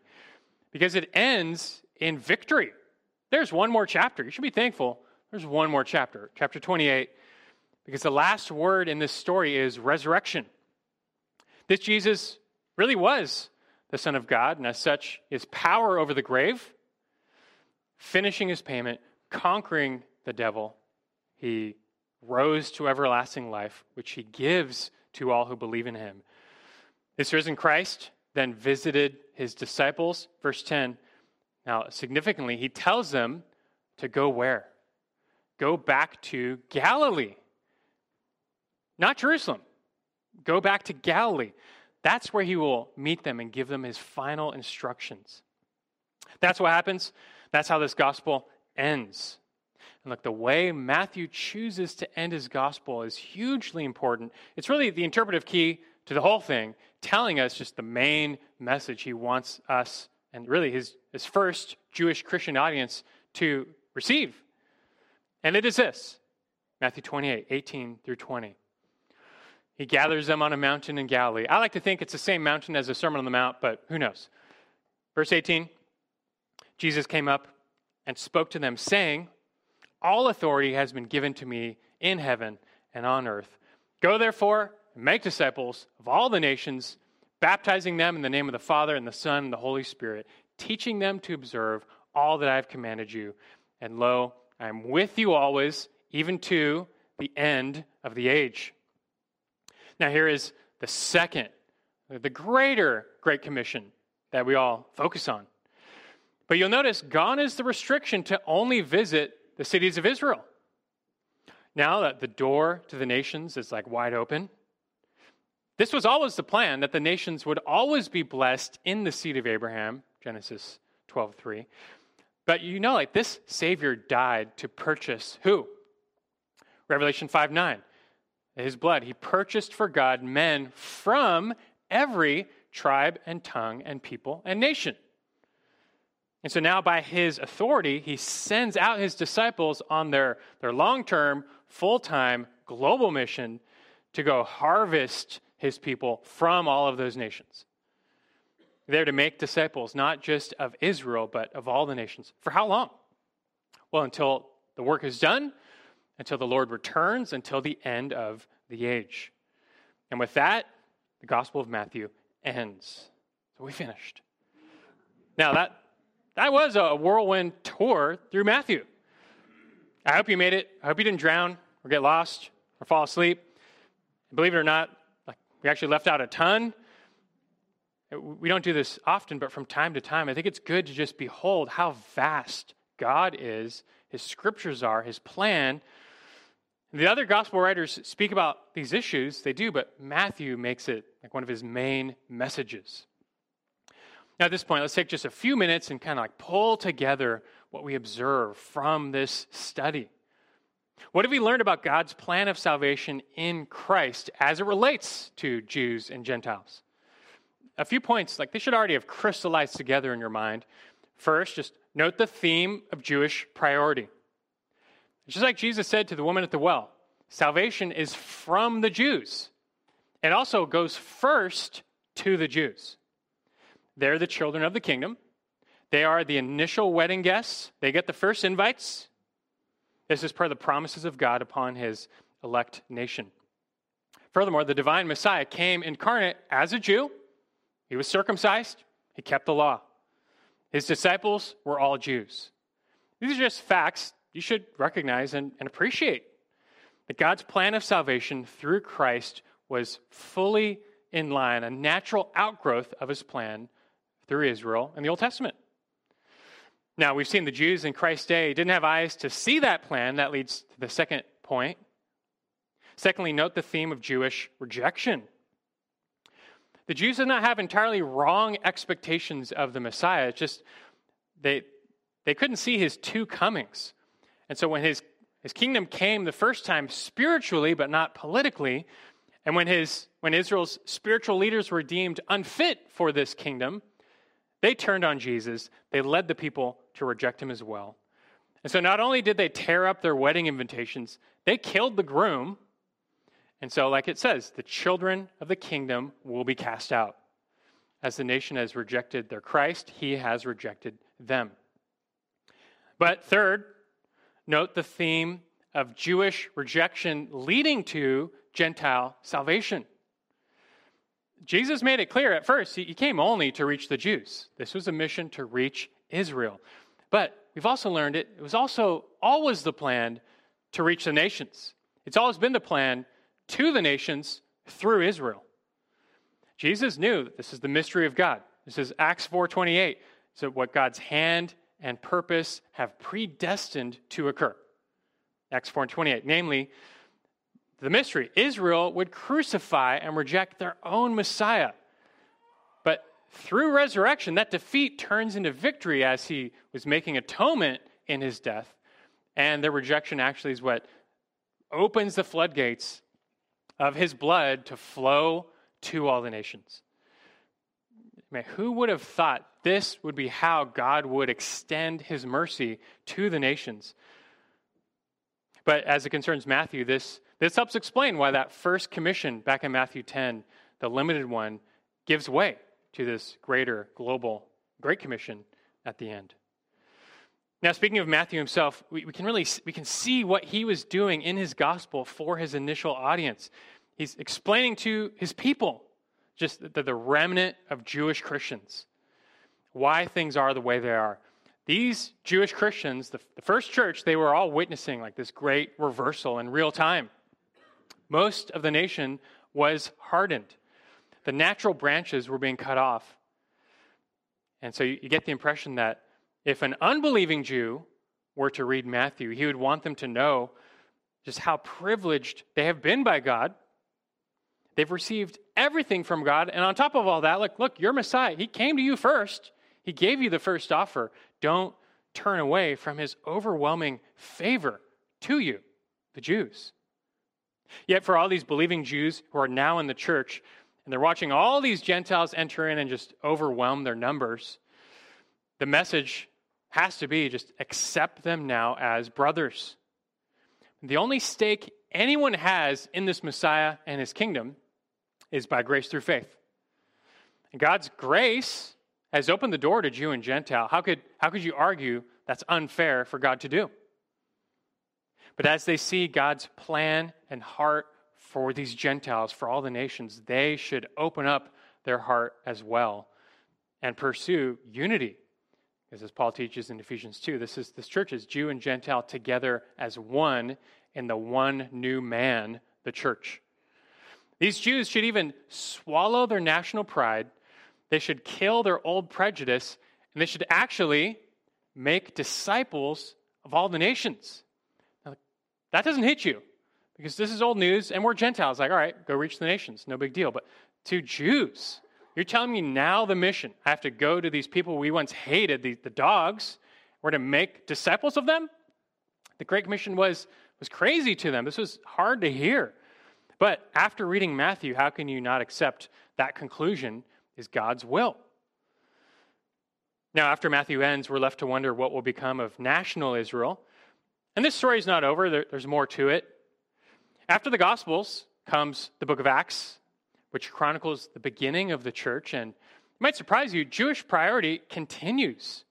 because it ends in victory. There's one more chapter. You should be thankful. There's one more chapter, chapter 28, because the last word in this story is resurrection. This Jesus really was the Son of God, and as such, his power over the grave, finishing his payment, conquering the devil, he rose to everlasting life, which he gives to all who believe in him. This risen Christ then visited his disciples. Verse 10. Now, significantly, he tells them to go where? Go back to Galilee. Not Jerusalem. Go back to Galilee. That's where he will meet them and give them his final instructions. That's what happens. That's how this gospel ends. And look, the way Matthew chooses to end his gospel is hugely important. It's really the interpretive key to the whole thing, telling us just the main message he wants us and really his, his first Jewish Christian audience to receive. And it is this Matthew 28, 18 through 20. He gathers them on a mountain in Galilee. I like to think it's the same mountain as the Sermon on the Mount, but who knows? Verse 18 Jesus came up and spoke to them, saying, all authority has been given to me in heaven and on earth. Go therefore and make disciples of all the nations, baptizing them in the name of the Father and the Son and the Holy Spirit, teaching them to observe all that I have commanded you. And lo, I am with you always, even to the end of the age. Now, here is the second, the greater Great Commission that we all focus on. But you'll notice gone is the restriction to only visit the cities of Israel. Now that the door to the nations is like wide open, this was always the plan that the nations would always be blessed in the seed of Abraham, Genesis 12:3. But you know, like this Savior died to purchase who? Revelation 5 9. His blood. He purchased for God men from every tribe and tongue and people and nation. And so now, by his authority, he sends out his disciples on their, their long term, full time, global mission to go harvest his people from all of those nations. They're to make disciples, not just of Israel, but of all the nations. For how long? Well, until the work is done, until the Lord returns, until the end of the age. And with that, the Gospel of Matthew ends. So we finished. Now, that, that was a whirlwind tour through Matthew. I hope you made it. I hope you didn't drown or get lost or fall asleep. Believe it or not, like we actually left out a ton. We don't do this often, but from time to time, I think it's good to just behold how vast God is, His scriptures are, His plan. The other gospel writers speak about these issues, they do, but Matthew makes it like one of his main messages. Now, at this point, let's take just a few minutes and kind of like pull together what we observe from this study. What have we learned about God's plan of salvation in Christ as it relates to Jews and Gentiles? A few points, like they should already have crystallized together in your mind. First, just note the theme of Jewish priority. Just like Jesus said to the woman at the well, salvation is from the Jews. It also goes first to the Jews. They're the children of the kingdom. They are the initial wedding guests. They get the first invites. This is per the promises of God upon his elect nation. Furthermore, the divine Messiah came incarnate as a Jew. He was circumcised, he kept the law. His disciples were all Jews. These are just facts you should recognize and, and appreciate. That God's plan of salvation through Christ was fully in line, a natural outgrowth of his plan through Israel in the Old Testament. Now, we've seen the Jews in Christ's day didn't have eyes to see that plan. That leads to the second point. Secondly, note the theme of Jewish rejection. The Jews did not have entirely wrong expectations of the Messiah. It's just they, they couldn't see his two comings. And so when his, his kingdom came the first time spiritually, but not politically, and when, his, when Israel's spiritual leaders were deemed unfit for this kingdom, they turned on Jesus. They led the people to reject him as well. And so not only did they tear up their wedding invitations, they killed the groom. And so, like it says, the children of the kingdom will be cast out. As the nation has rejected their Christ, he has rejected them. But third, note the theme of Jewish rejection leading to Gentile salvation. Jesus made it clear at first, he came only to reach the Jews. This was a mission to reach Israel. But we've also learned it, it was also always the plan to reach the nations. It's always been the plan to the nations through Israel. Jesus knew this is the mystery of God. This is Acts 4:28. So what God's hand and purpose have predestined to occur. Acts 4 and 28. Namely, the mystery Israel would crucify and reject their own Messiah. But through resurrection, that defeat turns into victory as he was making atonement in his death. And the rejection actually is what opens the floodgates of his blood to flow to all the nations. Man, who would have thought this would be how God would extend his mercy to the nations? But as it concerns Matthew, this this helps explain why that first commission back in Matthew 10, the limited one, gives way to this greater global Great Commission at the end. Now, speaking of Matthew himself, we, we, can really we can see what he was doing in his gospel for his initial audience. He's explaining to his people, just the, the remnant of Jewish Christians, why things are the way they are. These Jewish Christians, the, the first church, they were all witnessing like this great reversal in real time. Most of the nation was hardened. The natural branches were being cut off. And so you, get the impression that if an unbelieving Jew were to read Matthew, he would want them to know just how privileged they have been by God. They've received everything from God. And on top of all that, like, look, your Messiah, he came to you first. He gave you the first offer. Don't turn away from his overwhelming favor to you, the Jews. Yet, for all these believing Jews who are now in the church, and they're watching all these Gentiles enter in and just overwhelm their numbers, the message has to be just accept them now as brothers. The only stake anyone has in this Messiah and his kingdom is by grace through faith. And God's grace has opened the door to Jew and Gentile. How could, how could you argue that's unfair for God to do? But as they see God's plan and heart for these Gentiles, for all the nations, they should open up their heart as well and pursue unity. Because as Paul teaches in Ephesians 2, this is this church is Jew and Gentile together as one in the one new man, the church. These Jews should even swallow their national pride. They should kill their old prejudice, and they should actually make disciples of all the nations. Now, that doesn't hit you because this is old news and we're Gentiles. Like, all right, go reach the nations, no big deal. But to Jews, you're telling me now the mission. I have to go to these people we once hated, the, the dogs. We're to make disciples of them? The Great Commission was, was crazy to them. This was hard to hear. But after reading Matthew, how can you not accept that conclusion is God's will? Now, after Matthew ends, we're left to wonder what will become of national Israel. And this story is not over, there, there's more to it. After the Gospels comes the book of Acts, which chronicles the beginning of the church. And it might surprise you, Jewish priority continues.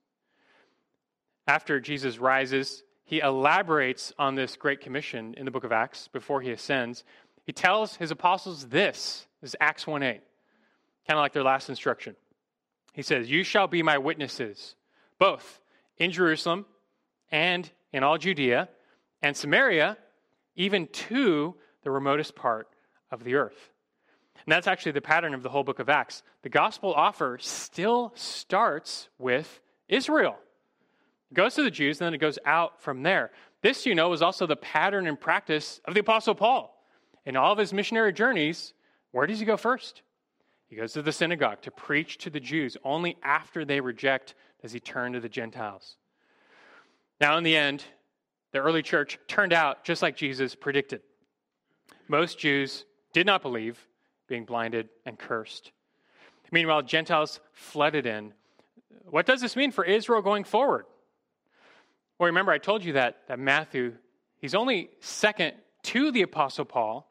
After Jesus rises, he elaborates on this great commission in the book of Acts before he ascends. He tells his apostles this, this is Acts 1 8, kind of like their last instruction. He says, You shall be my witnesses, both in Jerusalem and in all Judea and Samaria, even to the remotest part of the earth. And that's actually the pattern of the whole book of Acts. The gospel offer still starts with Israel. It goes to the Jews, and then it goes out from there. This, you know, was also the pattern and practice of the Apostle Paul. In all of his missionary journeys, where does he go first? He goes to the synagogue to preach to the Jews. Only after they reject does he turn to the Gentiles. Now, in the end, the early church turned out just like Jesus predicted. Most Jews did not believe, being blinded and cursed. Meanwhile, Gentiles flooded in. What does this mean for Israel going forward? Well, remember, I told you that, that Matthew, he's only second to the Apostle Paul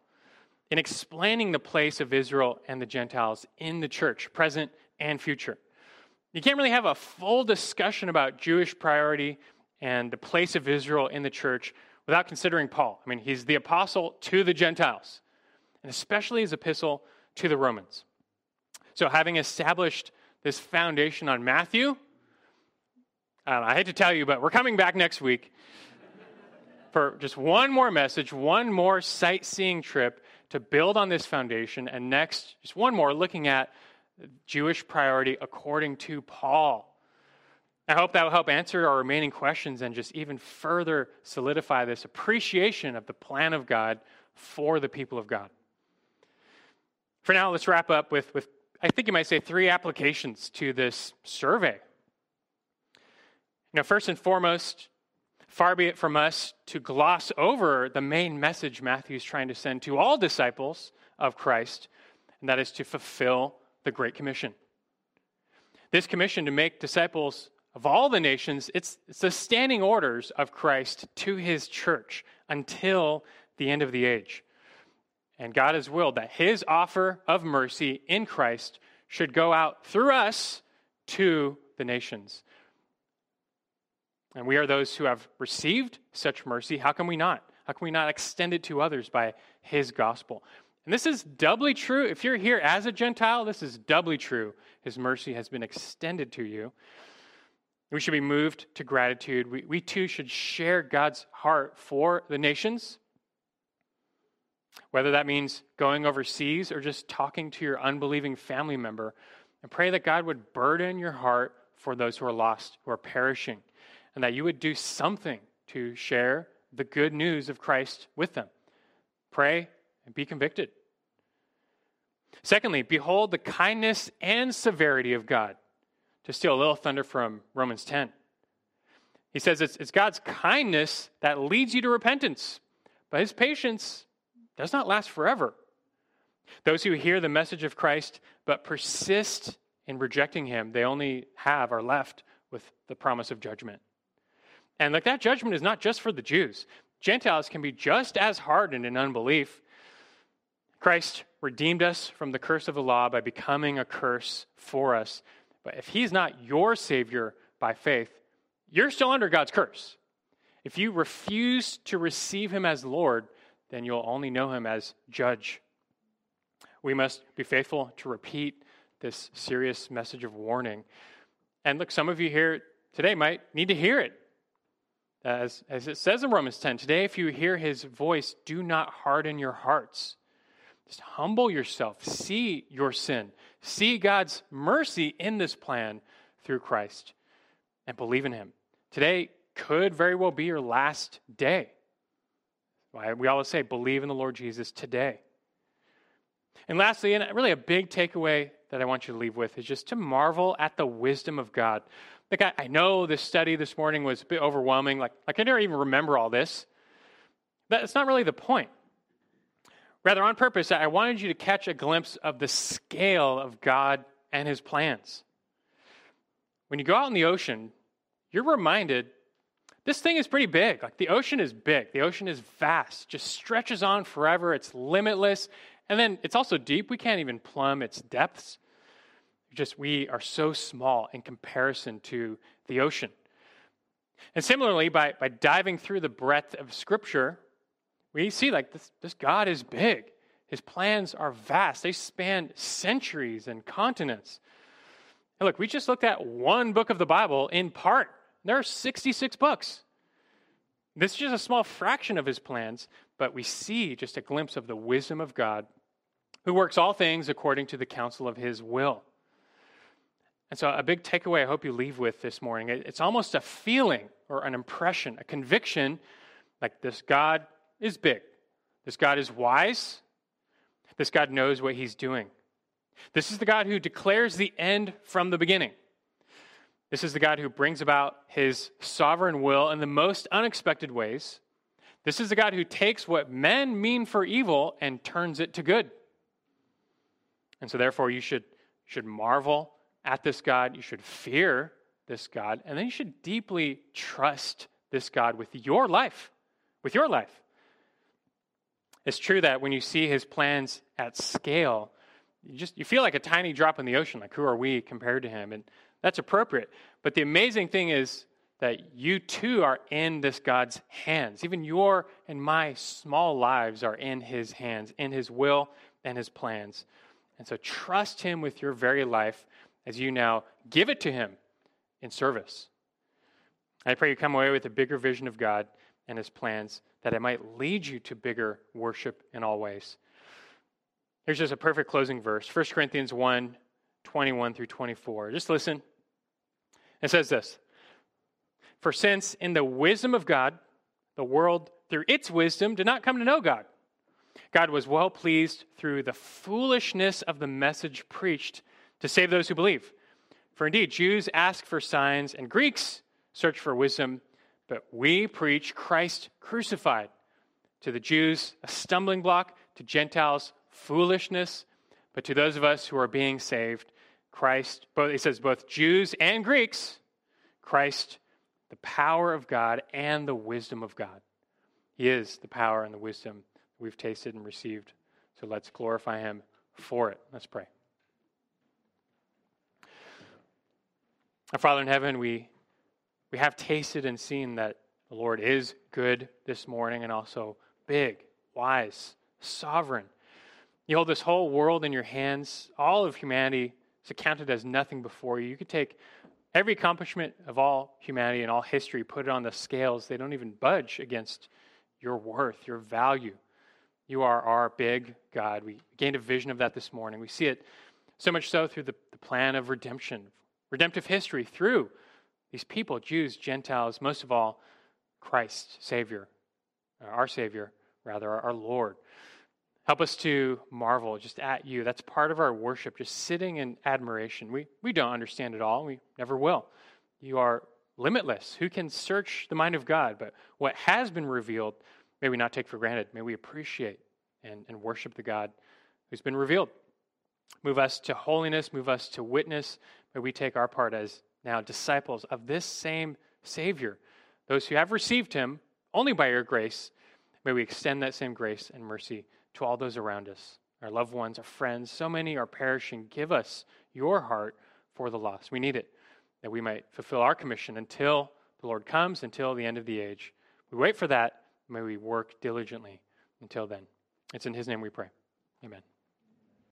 in explaining the place of Israel and the Gentiles in the church, present and future. You can't really have a full discussion about Jewish priority and the place of Israel in the church without considering Paul. I mean, he's the apostle to the Gentiles, and especially his epistle to the Romans. So, having established this foundation on Matthew, I, I hate to tell you, but we're coming back next week for just one more message, one more sightseeing trip to build on this foundation. And next, just one more, looking at Jewish priority according to Paul. I hope that will help answer our remaining questions and just even further solidify this appreciation of the plan of God for the people of God. For now, let's wrap up with, with I think you might say, three applications to this survey. Know, first and foremost, Far be it from us to gloss over the main message Matthew is trying to send to all disciples of Christ, and that is to fulfill the Great Commission. This commission to make disciples of all the nations, it's, it's the standing orders of Christ to his church until the end of the age. And God has willed that his offer of mercy in Christ should go out through us to the nations. And we are those who have received such mercy. How can we not? How can we not extend it to others by his gospel? And this is doubly true. If you're here as a Gentile, this is doubly true. His mercy has been extended to you. We should be moved to gratitude. We, we too should share God's heart for the nations, whether that means going overseas or just talking to your unbelieving family member. And pray that God would burden your heart for those who are lost, who are perishing and that you would do something to share the good news of Christ with them. Pray and be convicted. Secondly, behold the kindness and severity of God. To steal a little thunder from Romans 10. He says it's, it's God's kindness that leads you to repentance, but his patience does not last forever. Those who hear the message of Christ but persist in rejecting him, they only have are left with the promise of judgment. And like that judgment is not just for the Jews. Gentiles can be just as hardened in unbelief. Christ redeemed us from the curse of the law by becoming a curse for us. But if he's not your Savior by faith, you're still under God's curse. If you refuse to receive him as Lord, then you'll only know him as judge. We must be faithful to repeat this serious message of warning. And look, some of you here today might need to hear it. As, as it says in Romans 10, today, if you hear his voice, do not harden your hearts. Just humble yourself. See your sin. See God's mercy in this plan through Christ and believe in him. Today could very well be your last day. We always say, believe in the Lord Jesus today. And lastly, and really a big takeaway that I want you to leave with is just to marvel at the wisdom of God. Like, I, I know this study this morning was a bit overwhelming. Like, like, I never even remember all this. That's not really the point. Rather, on purpose, I wanted you to catch a glimpse of the scale of God and his plans. When you go out in the ocean, you're reminded this thing is pretty big. Like the ocean is big, the ocean is vast, just stretches on forever, it's limitless. And then it's also deep. We can't even plumb its depths. Just we are so small in comparison to the ocean. And similarly, by, by diving through the breadth of Scripture, we see like this, this God is big. His plans are vast. They span centuries and continents. And look, we just looked at one book of the Bible in part. There are 66 books. This is just a small fraction of his plans, but we see just a glimpse of the wisdom of God who works all things according to the counsel of his will. And so, a big takeaway I hope you leave with this morning it's almost a feeling or an impression, a conviction like this God is big, this God is wise, this God knows what he's doing. This is the God who declares the end from the beginning. This is the God who brings about his sovereign will in the most unexpected ways. This is the God who takes what men mean for evil and turns it to good. And so, therefore, you should, should marvel at this God. You should fear this God. And then you should deeply trust this God with your life. With your life. It's true that when you see his plans at scale, you just you feel like a tiny drop in the ocean like who are we compared to him and that's appropriate but the amazing thing is that you too are in this god's hands even your and my small lives are in his hands in his will and his plans and so trust him with your very life as you now give it to him in service i pray you come away with a bigger vision of god and his plans that it might lead you to bigger worship in all ways Here's just a perfect closing verse 1 Corinthians 1 21 through 24. Just listen. It says this For since in the wisdom of God, the world through its wisdom did not come to know God, God was well pleased through the foolishness of the message preached to save those who believe. For indeed, Jews ask for signs and Greeks search for wisdom, but we preach Christ crucified. To the Jews, a stumbling block, to Gentiles, foolishness, but to those of us who are being saved, Christ, both, he says both Jews and Greeks, Christ, the power of God and the wisdom of God. He is the power and the wisdom we've tasted and received. So let's glorify him for it. Let's pray. Our Father in heaven, we, we have tasted and seen that the Lord is good this morning and also big, wise, sovereign. You hold this whole world in your hands. All of humanity is accounted as nothing before you. You could take every accomplishment of all humanity and all history, put it on the scales. They don't even budge against your worth, your value. You are our big God. We gained a vision of that this morning. We see it so much so through the, the plan of redemption, redemptive history through these people, Jews, Gentiles, most of all, Christ, Savior, uh, our Savior, rather, our Lord. Help us to marvel just at you. That's part of our worship, just sitting in admiration. We, we don't understand it all, we never will. You are limitless. Who can search the mind of God? But what has been revealed, may we not take for granted. May we appreciate and, and worship the God who's been revealed. Move us to holiness, move us to witness. May we take our part as now disciples of this same Savior. Those who have received him only by your grace, may we extend that same grace and mercy to all those around us, our loved ones, our friends. So many are perishing. Give us your heart for the lost. We need it that we might fulfill our commission until the Lord comes, until the end of the age. We wait for that. May we work diligently until then. It's in His name we pray. Amen.